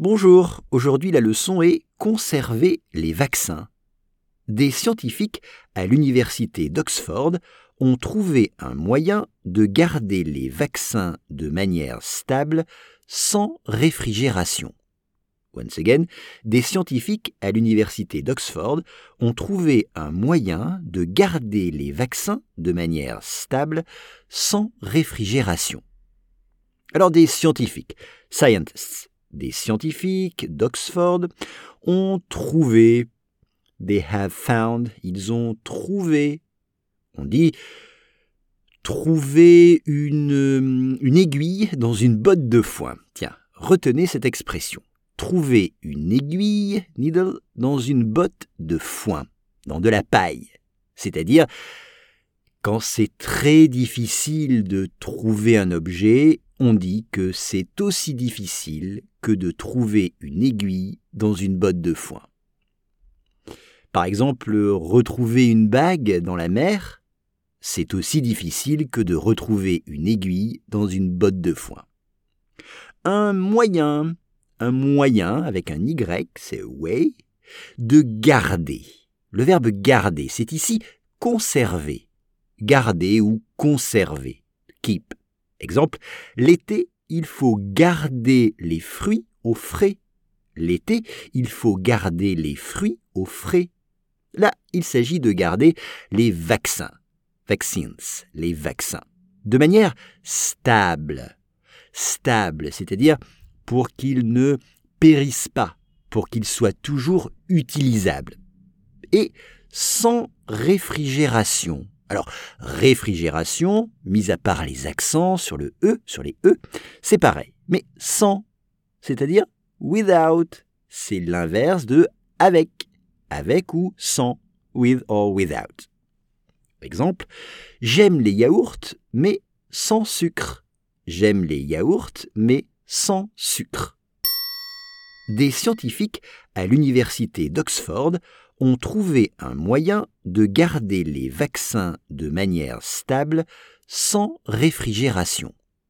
Bonjour, aujourd'hui la leçon est Conserver les vaccins. Des scientifiques à l'université d'Oxford ont trouvé un moyen de garder les vaccins de manière stable sans réfrigération. Once again, des scientifiques à l'université d'Oxford ont trouvé un moyen de garder les vaccins de manière stable sans réfrigération. Alors des scientifiques, scientists, des scientifiques d'Oxford ont trouvé, they have found, ils ont trouvé, on dit trouver une, une aiguille dans une botte de foin. Tiens, retenez cette expression. Trouver une aiguille, needle, dans une botte de foin, dans de la paille. C'est-à-dire, quand c'est très difficile de trouver un objet, on dit que c'est aussi difficile que de trouver une aiguille dans une botte de foin. Par exemple, retrouver une bague dans la mer, c'est aussi difficile que de retrouver une aiguille dans une botte de foin. Un moyen, un moyen avec un Y, c'est way, de garder. Le verbe garder, c'est ici conserver. Garder ou conserver. Keep. Exemple, l'été, il faut garder les fruits au frais. L'été, il faut garder les fruits au frais. Là, il s'agit de garder les vaccins, vaccines, les vaccins, de manière stable. Stable, c'est-à-dire pour qu'ils ne périssent pas, pour qu'ils soient toujours utilisables. Et sans réfrigération, alors, réfrigération, mis à part les accents sur le E, sur les E, c'est pareil, mais sans, c'est-à-dire without, c'est l'inverse de avec, avec ou sans, with or without. Exemple, j'aime les yaourts, mais sans sucre. J'aime les yaourts, mais sans sucre. Des scientifiques à l'université d'Oxford ont trouvé un moyen de garder les vaccins de manière stable sans réfrigération.